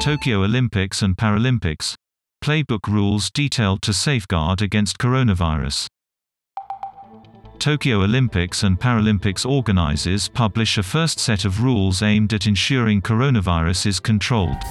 Tokyo Olympics and Paralympics. Playbook rules detailed to safeguard against coronavirus. Tokyo Olympics and Paralympics organizers publish a first set of rules aimed at ensuring coronavirus is controlled.